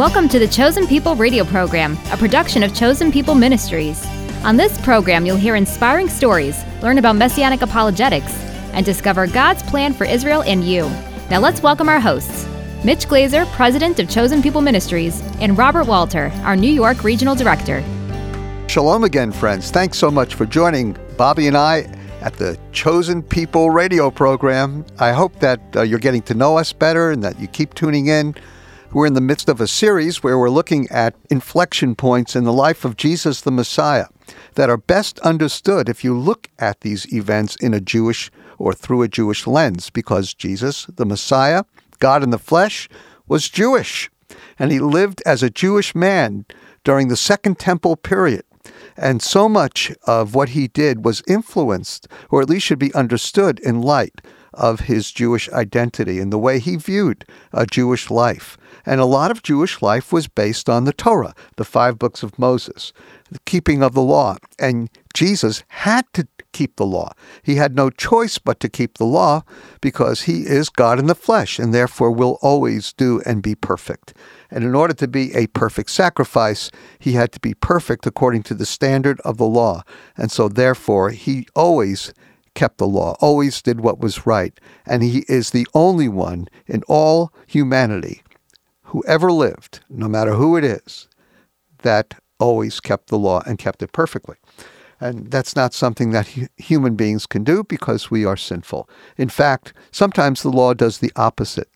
Welcome to the Chosen People radio program, a production of Chosen People Ministries. On this program, you'll hear inspiring stories, learn about messianic apologetics, and discover God's plan for Israel and you. Now let's welcome our hosts Mitch Glaser, President of Chosen People Ministries, and Robert Walter, our New York Regional Director. Shalom again, friends. Thanks so much for joining Bobby and I at the Chosen People radio program. I hope that uh, you're getting to know us better and that you keep tuning in. We're in the midst of a series where we're looking at inflection points in the life of Jesus the Messiah that are best understood if you look at these events in a Jewish or through a Jewish lens, because Jesus, the Messiah, God in the flesh, was Jewish. And he lived as a Jewish man during the Second Temple period. And so much of what he did was influenced, or at least should be understood in light of his Jewish identity and the way he viewed a Jewish life. And a lot of Jewish life was based on the Torah, the five books of Moses, the keeping of the law. And Jesus had to keep the law. He had no choice but to keep the law because he is God in the flesh and therefore will always do and be perfect. And in order to be a perfect sacrifice, he had to be perfect according to the standard of the law. And so therefore, he always kept the law, always did what was right. And he is the only one in all humanity who ever lived, no matter who it is, that always kept the law and kept it perfectly. And that's not something that human beings can do because we are sinful. In fact, sometimes the law does the opposite.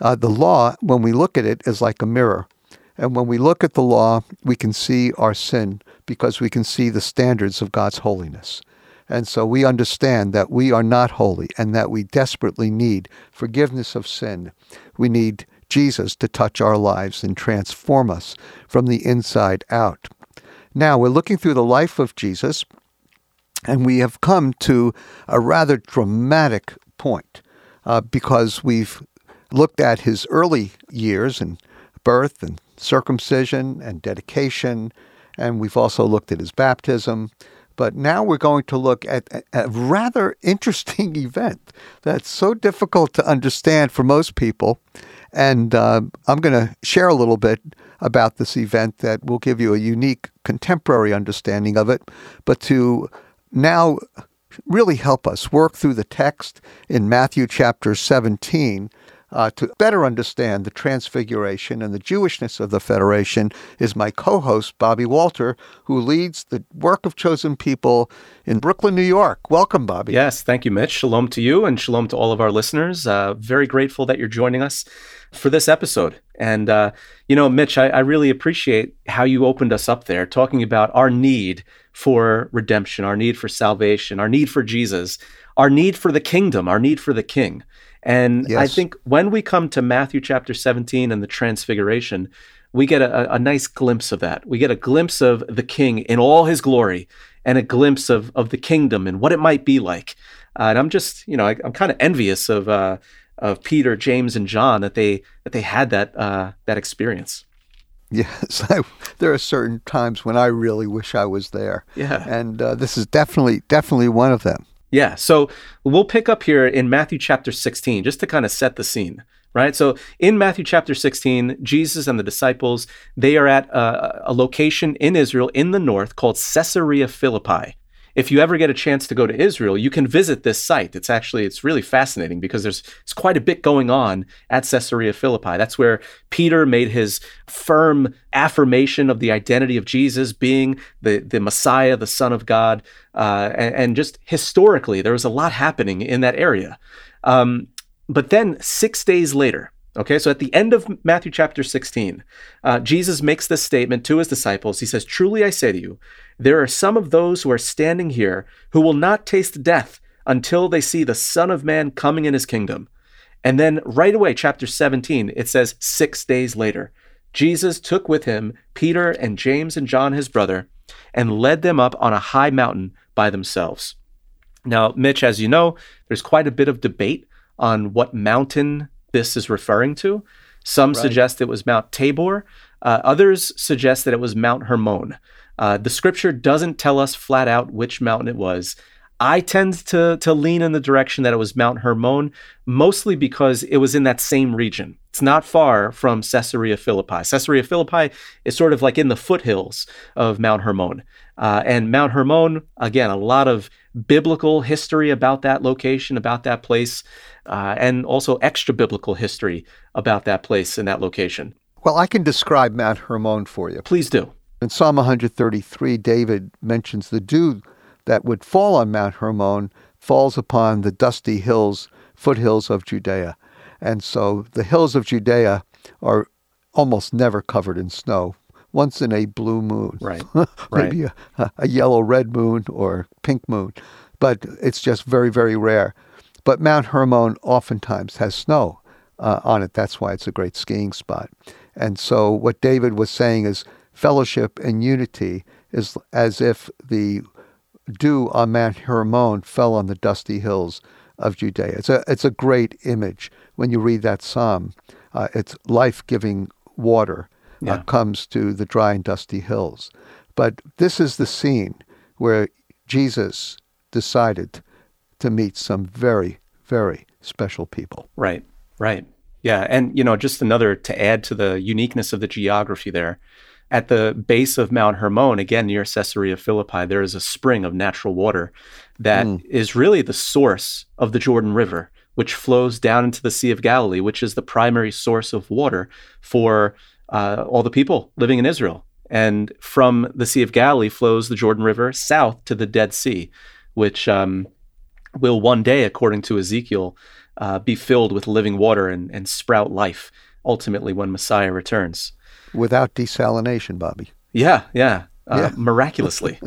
Uh, the law, when we look at it, is like a mirror. And when we look at the law, we can see our sin because we can see the standards of God's holiness. And so we understand that we are not holy and that we desperately need forgiveness of sin. We need Jesus to touch our lives and transform us from the inside out. Now, we're looking through the life of Jesus, and we have come to a rather dramatic point uh, because we've looked at his early years and birth and circumcision and dedication, and we've also looked at his baptism. But now we're going to look at a rather interesting event that's so difficult to understand for most people. And uh, I'm going to share a little bit about this event that will give you a unique contemporary understanding of it, but to now really help us work through the text in Matthew chapter 17 uh, to better understand the transfiguration and the Jewishness of the Federation is my co host, Bobby Walter, who leads the work of chosen people in Brooklyn, New York. Welcome, Bobby. Yes, thank you, Mitch. Shalom to you and shalom to all of our listeners. Uh, very grateful that you're joining us for this episode. And, uh, you know, Mitch, I, I really appreciate how you opened us up there, talking about our need for redemption, our need for salvation, our need for Jesus, our need for the kingdom, our need for the king. And yes. I think when we come to Matthew chapter 17 and the transfiguration, we get a, a, nice glimpse of that. We get a glimpse of the king in all his glory and a glimpse of, of the kingdom and what it might be like. Uh, and I'm just, you know, I, am kind of envious of uh, of Peter, James, and John that they that they had that uh, that experience. Yes, I, there are certain times when I really wish I was there. Yeah, and uh, this is definitely definitely one of them. Yeah, so we'll pick up here in Matthew chapter 16 just to kind of set the scene, right? So in Matthew chapter 16, Jesus and the disciples, they are at a, a location in Israel in the north called Caesarea Philippi if you ever get a chance to go to Israel, you can visit this site. It's actually it's really fascinating because there's it's quite a bit going on at Caesarea Philippi. That's where Peter made his firm affirmation of the identity of Jesus being the the Messiah, the Son of God, uh, and, and, just historically there was a lot happening in that area. Um, but then six days later, Okay, so at the end of Matthew chapter 16, uh, Jesus makes this statement to his disciples. He says, Truly I say to you, there are some of those who are standing here who will not taste death until they see the Son of Man coming in his kingdom. And then right away, chapter 17, it says, Six days later, Jesus took with him Peter and James and John, his brother, and led them up on a high mountain by themselves. Now, Mitch, as you know, there's quite a bit of debate on what mountain this is referring to. Some right. suggest it was Mount Tabor. Uh, others suggest that it was Mount Hermon. Uh, the scripture doesn't tell us flat out which mountain it was. I tend to to lean in the direction that it was Mount Hermon, mostly because it was in that same region. It's not far from Caesarea Philippi. Caesarea Philippi is sort of like in the foothills of Mount Hermon. Uh, and Mount Hermon, again, a lot of biblical history about that location, about that place, uh, and also extra biblical history about that place and that location. Well, I can describe Mount Hermon for you. Please do. In Psalm 133, David mentions the dew that would fall on Mount Hermon falls upon the dusty hills, foothills of Judea. And so the hills of Judea are almost never covered in snow. Once in a blue moon, right? Maybe right. A, a yellow red moon or pink moon, but it's just very, very rare. But Mount Hermon oftentimes has snow uh, on it. That's why it's a great skiing spot. And so what David was saying is fellowship and unity is as if the dew on Mount Hermon fell on the dusty hills of Judea. It's a, it's a great image when you read that psalm. Uh, it's life giving water uh, yeah. uh, comes to the dry and dusty hills. But this is the scene where Jesus decided to meet some very, very special people. Right, right. Yeah. And, you know, just another to add to the uniqueness of the geography there at the base of Mount Hermon, again near Caesarea Philippi, there is a spring of natural water that mm. is really the source of the Jordan River, which flows down into the Sea of Galilee, which is the primary source of water for uh, all the people living in Israel. And from the Sea of Galilee flows the Jordan River south to the Dead Sea, which um, will one day, according to Ezekiel, uh, be filled with living water and, and sprout life ultimately when Messiah returns without desalination, Bobby. Yeah, yeah, uh, yeah. miraculously.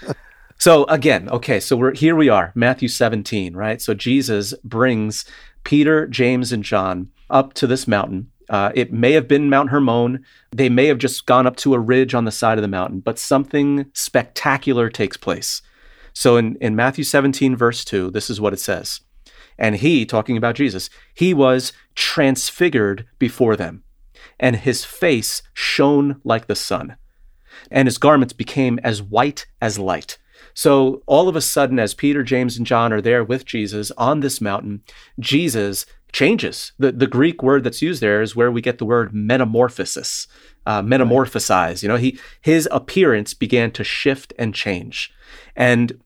so again, okay, so we're here. We are Matthew 17, right? So Jesus brings Peter, James, and John up to this mountain. Uh, it may have been Mount Hermon. They may have just gone up to a ridge on the side of the mountain, but something spectacular takes place. So in, in Matthew 17, verse 2, this is what it says. And he, talking about Jesus, he was transfigured before them and his face shone like the sun, and his garments became as white as light. So, all of a sudden, as Peter, James, and John are there with Jesus on this mountain, Jesus changes. The, the Greek word that's used there is where we get the word metamorphosis, uh, metamorphosize. You know, he his appearance began to shift and change. And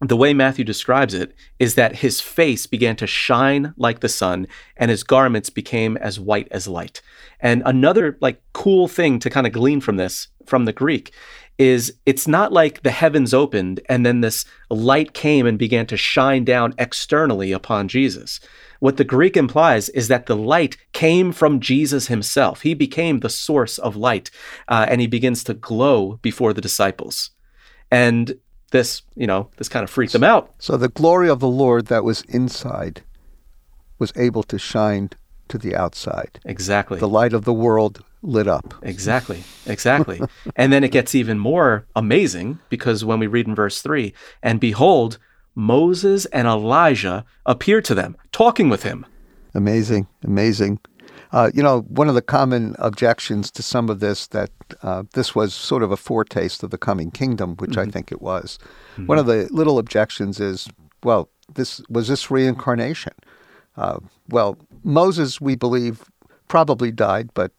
the way Matthew describes it is that his face began to shine like the sun and his garments became as white as light. And another like cool thing to kind of glean from this from the Greek is it's not like the heavens opened and then this light came and began to shine down externally upon Jesus. What the Greek implies is that the light came from Jesus himself. He became the source of light uh, and he begins to glow before the disciples. And this, you know, this kind of freaked them out. So the glory of the Lord that was inside was able to shine to the outside. Exactly. The light of the world lit up. Exactly. Exactly. and then it gets even more amazing because when we read in verse 3, and behold, Moses and Elijah appeared to them, talking with him. Amazing. Amazing. Uh, you know, one of the common objections to some of this that uh, this was sort of a foretaste of the coming kingdom, which mm-hmm. I think it was. Mm-hmm. One of the little objections is, well, this was this reincarnation. Uh, well, Moses, we believe, probably died, but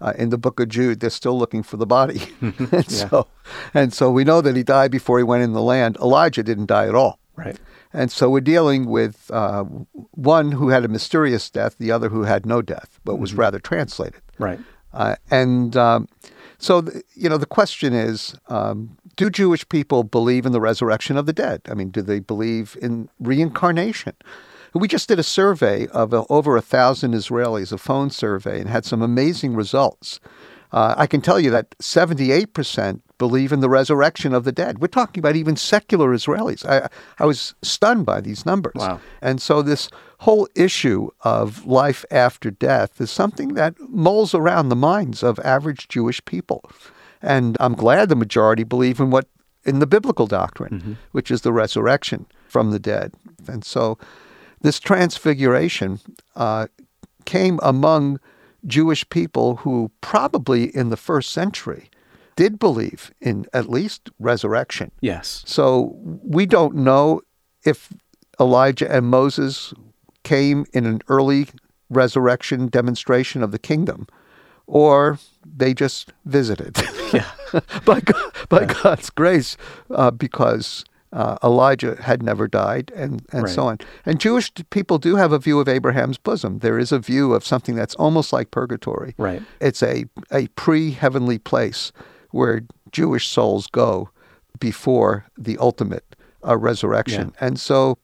uh, in the book of Jude, they're still looking for the body. and yeah. so, and so we know that he died before he went in the land. Elijah didn't die at all. Right. And so we're dealing with uh, one who had a mysterious death, the other who had no death, but was mm-hmm. rather translated. Right. Uh, and um, so, th- you know, the question is um, do Jewish people believe in the resurrection of the dead? I mean, do they believe in reincarnation? We just did a survey of uh, over a thousand Israelis, a phone survey, and had some amazing results. Uh, I can tell you that 78% believe in the resurrection of the dead. We're talking about even secular Israelis. I, I was stunned by these numbers. Wow. And so this whole issue of life after death is something that mulls around the minds of average Jewish people. And I'm glad the majority believe in what in the biblical doctrine, mm-hmm. which is the resurrection from the dead. And so this transfiguration uh, came among Jewish people who probably in the first century did believe in at least resurrection. Yes. So we don't know if Elijah and Moses came in an early resurrection demonstration of the kingdom or they just visited Yeah. by, God, by God's grace uh, because uh, Elijah had never died and, and so on. And Jewish people do have a view of Abraham's bosom. There is a view of something that's almost like purgatory. Right. It's a, a pre heavenly place where Jewish souls go before the ultimate uh, resurrection. And so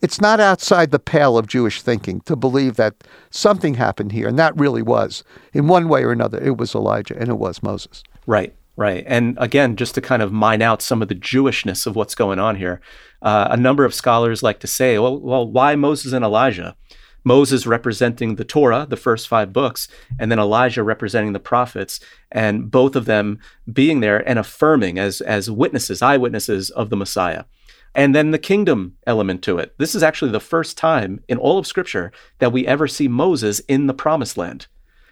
it's not outside the pale of Jewish thinking to believe that something happened here, and that really was, in one way or another, it was Elijah and it was Moses. Right, right. And again, just to kind of mine out some of the Jewishness of what's going on here, uh, a number of scholars like to say, well, well, why Moses and Elijah? Moses representing the Torah, the first five books, and then Elijah representing the prophets, and both of them being there and affirming as as witnesses, eyewitnesses of the Messiah. And then the kingdom element to it. This is actually the first time in all of Scripture that we ever see Moses in the promised land.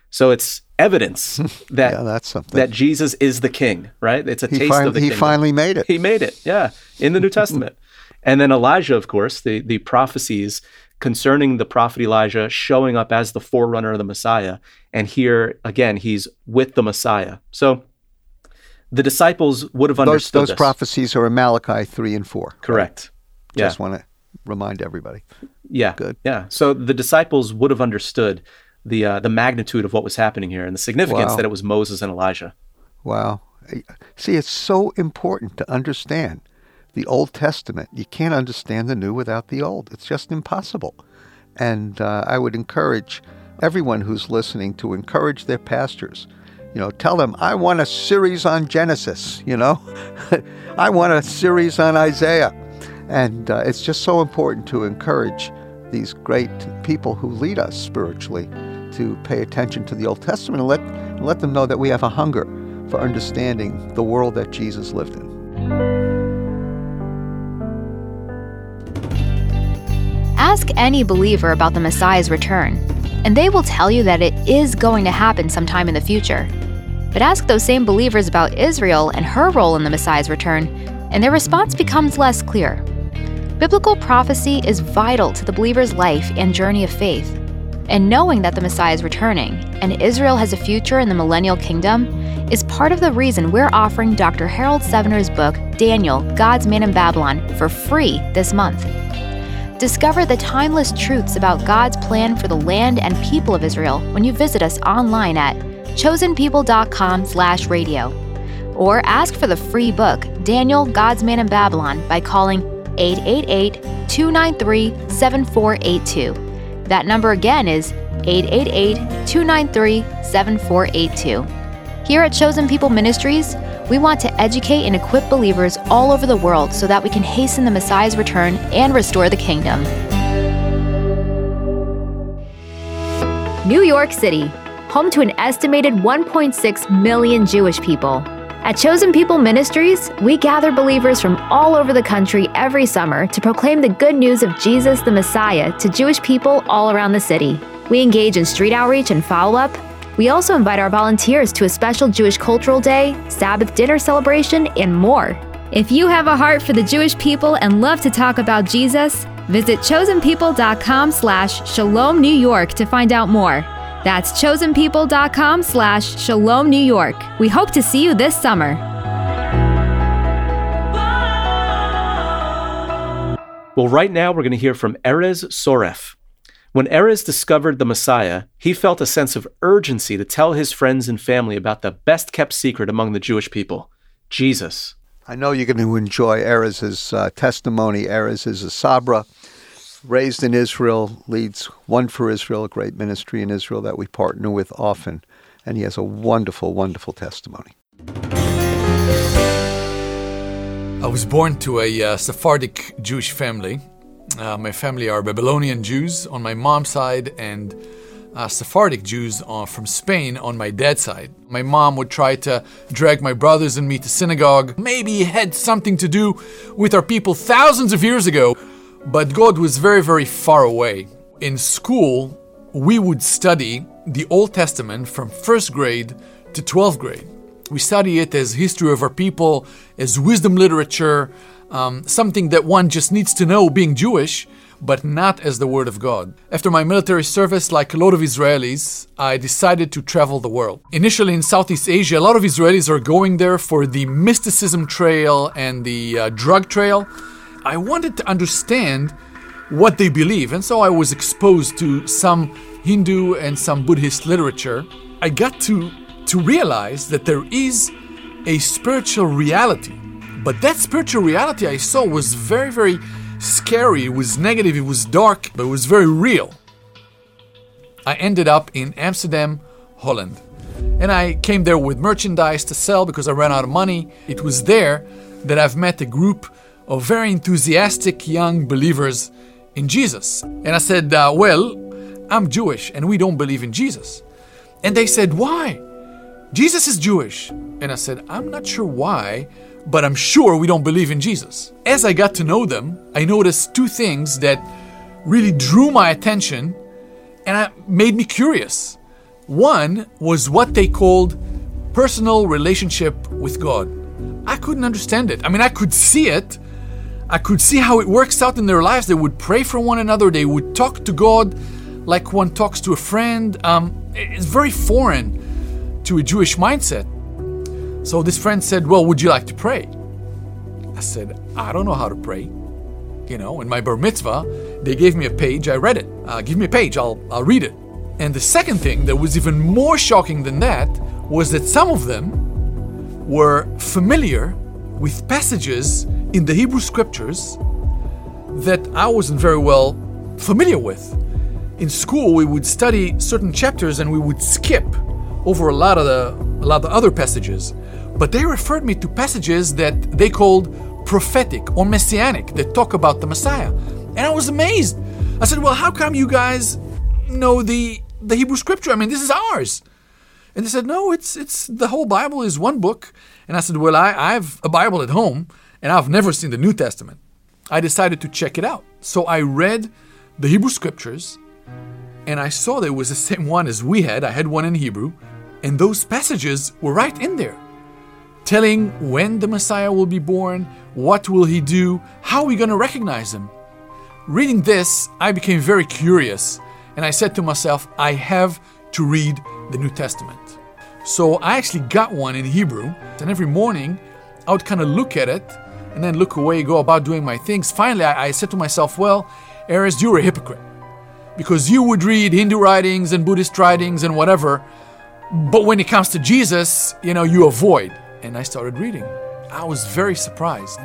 So it's evidence that Yeah, that's something. that Jesus is the king, right? It's a he taste fin- of the he kingdom. finally made it. He made it, yeah, in the New Testament. And then Elijah, of course, the, the prophecies concerning the prophet Elijah showing up as the forerunner of the Messiah. And here, again, he's with the Messiah. So the disciples would have understood those this. prophecies are in Malachi 3 and 4. right? Correct. Yeah. Just want to remind everybody. Yeah. Good. Yeah. So the disciples would have understood the uh, the magnitude of what was happening here and the significance Wow. that it was Moses and Elijah. Wow. See, it's so important to understand the Old Testament. You can't understand the New without the Old. It's just impossible. And uh, I would encourage everyone who's listening to encourage their pastors. You know, tell them, I want a series on Genesis, you know? I want a series on Isaiah. And uh, it's just so important to encourage these great people who lead us spiritually to pay attention to the Old Testament and let, and let them know that we have a hunger for understanding the world that Jesus lived in. Ask any believer about the Messiah's return, and they will tell you that it is going to happen sometime in the future. But ask those same believers about Israel and her role in the Messiah's return, and their response becomes less clear. Biblical prophecy is vital to the believer's life and journey of faith. And knowing that the Messiah is returning and Israel has a future in the millennial kingdom is part of the reason we're offering Dr. Harold Sevener's book, Daniel God's Man in Babylon, for free this month. Discover the timeless truths about God's plan for the land and people of Israel when you visit us online at chosenpeople.com/radio or ask for the free book Daniel God's Man in Babylon by calling 888-293-7482. That number again is 888-293-7482. Here at Chosen People Ministries, we want to educate and equip believers all over the world so that we can hasten the Messiah's return and restore the kingdom. New York City, home to an estimated 1.6 million Jewish people. At Chosen People Ministries, we gather believers from all over the country every summer to proclaim the good news of Jesus the Messiah to Jewish people all around the city. We engage in street outreach and follow up. We also invite our volunteers to a special Jewish Cultural Day, Sabbath dinner celebration, and more. If you have a heart for the Jewish people and love to talk about Jesus, visit chosenpeople.com slash shalom New York to find out more. That's chosenpeople.com slash shalom New York. We hope to see you this summer. Well, right now we're going to hear from Erez Soref. When Erez discovered the Messiah, he felt a sense of urgency to tell his friends and family about the best kept secret among the Jewish people Jesus. I know you're going to enjoy Erez's uh, testimony. Erez is a Sabra, raised in Israel, leads One for Israel, a great ministry in Israel that we partner with often. And he has a wonderful, wonderful testimony. I was born to a uh, Sephardic Jewish family. Uh, my family are Babylonian Jews on my mom's side and uh, Sephardic Jews uh, from Spain on my dad's side. My mom would try to drag my brothers and me to synagogue. Maybe it had something to do with our people thousands of years ago, but God was very, very far away. In school, we would study the Old Testament from first grade to 12th grade. We study it as history of our people, as wisdom literature, um, something that one just needs to know being Jewish, but not as the Word of God. After my military service, like a lot of Israelis, I decided to travel the world. Initially in Southeast Asia, a lot of Israelis are going there for the mysticism trail and the uh, drug trail. I wanted to understand what they believe, and so I was exposed to some Hindu and some Buddhist literature. I got to, to realize that there is a spiritual reality. But that spiritual reality I saw was very, very scary, it was negative, it was dark, but it was very real. I ended up in Amsterdam, Holland. And I came there with merchandise to sell because I ran out of money. It was there that I've met a group of very enthusiastic young believers in Jesus. And I said, uh, Well, I'm Jewish and we don't believe in Jesus. And they said, Why? Jesus is Jewish. And I said, I'm not sure why, but I'm sure we don't believe in Jesus. As I got to know them, I noticed two things that really drew my attention and made me curious. One was what they called personal relationship with God. I couldn't understand it. I mean, I could see it. I could see how it works out in their lives. They would pray for one another, they would talk to God like one talks to a friend. Um, it's very foreign to a Jewish mindset. So this friend said, Well, would you like to pray? I said, I don't know how to pray. You know, in my bar mitzvah, they gave me a page, I read it. Uh, give me a page, I'll, I'll read it. And the second thing that was even more shocking than that was that some of them were familiar with passages in the Hebrew scriptures that I wasn't very well familiar with. In school, we would study certain chapters and we would skip over a lot of the a lot of the other passages. But they referred me to passages that they called prophetic or messianic that talk about the Messiah. And I was amazed. I said, Well, how come you guys know the, the Hebrew scripture? I mean, this is ours. And they said, No, it's it's the whole Bible is one book. And I said, Well, I, I have a Bible at home and I've never seen the New Testament. I decided to check it out. So I read the Hebrew scriptures and I saw that it was the same one as we had. I had one in Hebrew, and those passages were right in there telling when the Messiah will be born, what will he do, how are we going to recognize him. Reading this, I became very curious, and I said to myself, I have to read the New Testament. So I actually got one in Hebrew, and every morning I would kind of look at it and then look away, go about doing my things. Finally, I, I said to myself, Well, Erez, you're a hypocrite. Because you would read Hindu writings and Buddhist writings and whatever, but when it comes to Jesus, you know, you avoid and I started reading. I was very surprised.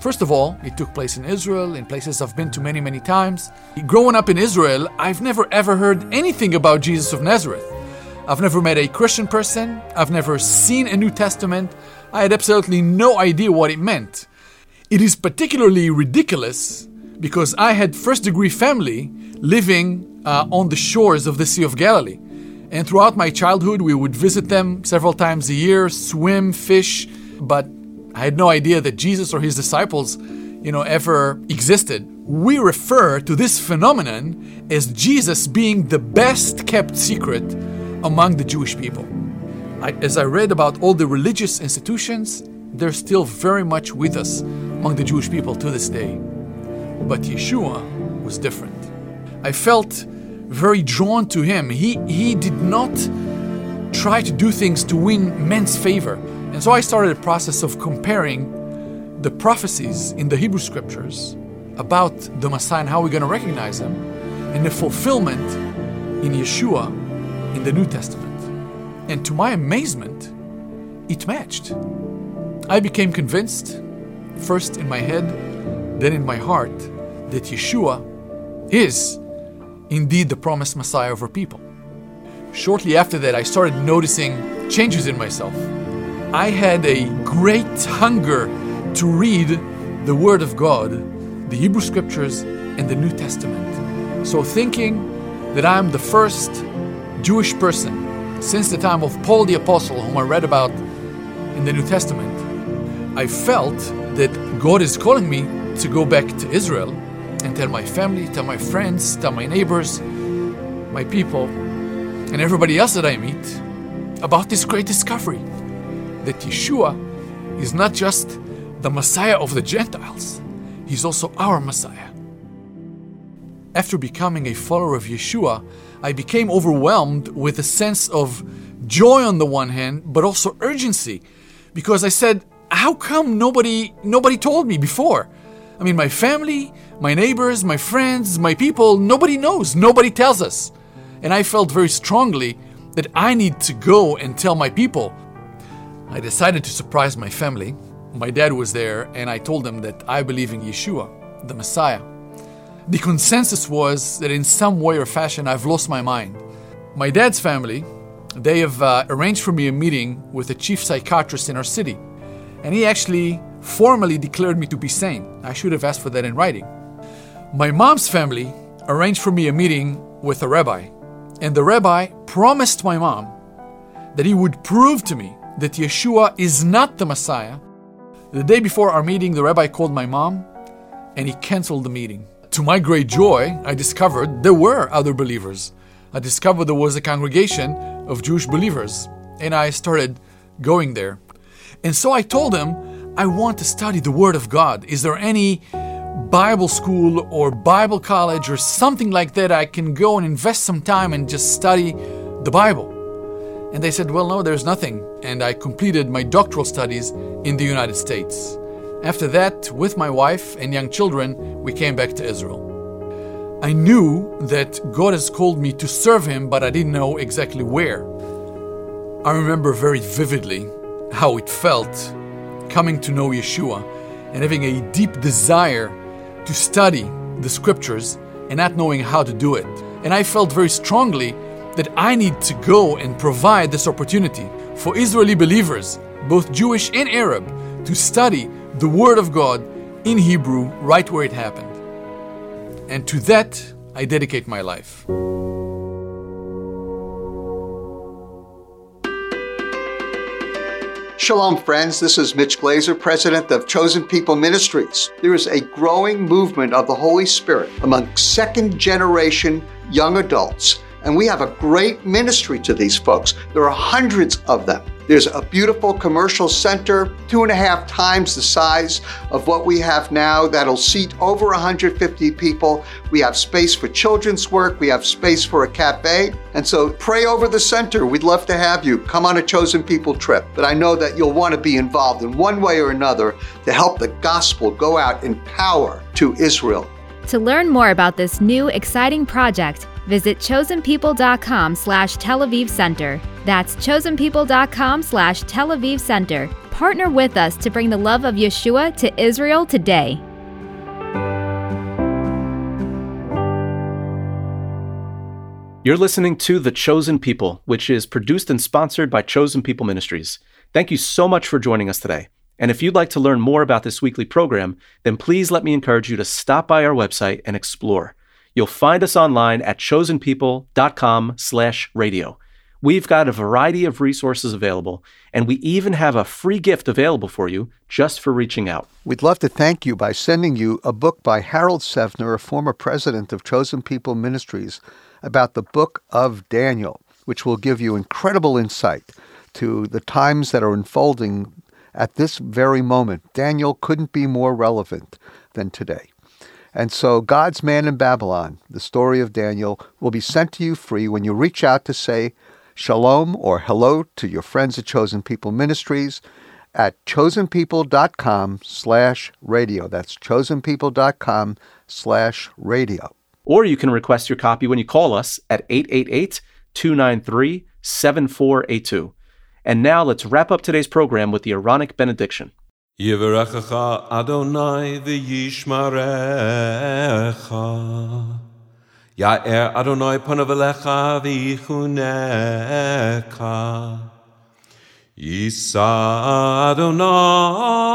First of all, it took place in Israel, in places I've been to many, many times. Growing up in Israel, I've never ever heard anything about Jesus of Nazareth. I've never met a Christian person, I've never seen a New Testament, I had absolutely no idea what it meant. It is particularly ridiculous because I had first degree family living uh, on the shores of the Sea of Galilee. And throughout my childhood, we would visit them several times a year, swim, fish, but I had no idea that Jesus or his disciples, you know, ever existed. We refer to this phenomenon as Jesus being the best kept secret among the Jewish people. I, as I read about all the religious institutions, they're still very much with us among the Jewish people to this day. But Yeshua was different. I felt very drawn to him. He, he did not try to do things to win men's favor. And so I started a process of comparing the prophecies in the Hebrew scriptures about the Messiah and how we're going to recognize him and the fulfillment in Yeshua in the New Testament. And to my amazement, it matched. I became convinced, first in my head, then in my heart, that Yeshua is indeed the promised Messiah of our people. Shortly after that, I started noticing changes in myself. I had a great hunger to read the Word of God, the Hebrew Scriptures, and the New Testament. So, thinking that I'm the first Jewish person since the time of Paul the Apostle, whom I read about in the New Testament, I felt that God is calling me to go back to Israel and tell my family, tell my friends, tell my neighbors, my people, and everybody else that I meet about this great discovery that Yeshua is not just the Messiah of the Gentiles, he's also our Messiah. After becoming a follower of Yeshua, I became overwhelmed with a sense of joy on the one hand, but also urgency, because I said, "How come nobody nobody told me before?" I mean, my family, my neighbors, my friends, my people, nobody knows, nobody tells us. And I felt very strongly that I need to go and tell my people. I decided to surprise my family. My dad was there, and I told them that I believe in Yeshua, the Messiah. The consensus was that in some way or fashion I've lost my mind. My dad's family, they have uh, arranged for me a meeting with a chief psychiatrist in our city, and he actually formally declared me to be sane. I should have asked for that in writing. My mom's family arranged for me a meeting with a rabbi, and the rabbi promised my mom that he would prove to me that Yeshua is not the Messiah. The day before our meeting, the rabbi called my mom and he canceled the meeting. To my great joy, I discovered there were other believers. I discovered there was a congregation of Jewish believers, and I started going there. And so I told him, I want to study the Word of God. Is there any Bible school or Bible college or something like that I can go and invest some time and just study the Bible? And they said, Well, no, there's nothing. And I completed my doctoral studies in the United States. After that, with my wife and young children, we came back to Israel. I knew that God has called me to serve Him, but I didn't know exactly where. I remember very vividly how it felt coming to know Yeshua and having a deep desire to study the scriptures and not knowing how to do it. And I felt very strongly that I need to go and provide this opportunity for Israeli believers, both Jewish and Arab, to study the Word of God in Hebrew right where it happened. And to that, I dedicate my life. Shalom, friends. This is Mitch Glaser, president of Chosen People Ministries. There is a growing movement of the Holy Spirit among second generation young adults, and we have a great ministry to these folks. There are hundreds of them. There's a beautiful commercial center, two and a half times the size of what we have now, that'll seat over 150 people. We have space for children's work, we have space for a cafe. And so pray over the center. We'd love to have you come on a chosen people trip. But I know that you'll want to be involved in one way or another to help the gospel go out in power to Israel. To learn more about this new exciting project, visit chosenpeople.com slash Tel Aviv Center. That's chosenpeople.com slash Tel Aviv Center. Partner with us to bring the love of Yeshua to Israel today. You're listening to The Chosen People, which is produced and sponsored by Chosen People Ministries. Thank you so much for joining us today. And if you'd like to learn more about this weekly program, then please let me encourage you to stop by our website and explore. You'll find us online at chosenpeople.com/radio. We've got a variety of resources available, and we even have a free gift available for you just for reaching out. We'd love to thank you by sending you a book by Harold Sevener, a former president of Chosen People Ministries, about the book of Daniel, which will give you incredible insight to the times that are unfolding at this very moment. Daniel couldn't be more relevant than today. And so, God's Man in Babylon, the story of Daniel, will be sent to you free when you reach out to say shalom or hello to your friends at Chosen People Ministries at chosenpeople.com slash radio. That's chosenpeople.com slash radio. Or you can request your copy when you call us at 888 293 7482. And now let's wrap up today's program with the Aaronic benediction. Yivarechacha Adonai v'yishmarecha. Ya'er Adonai v'yichunecha Yisa Adonai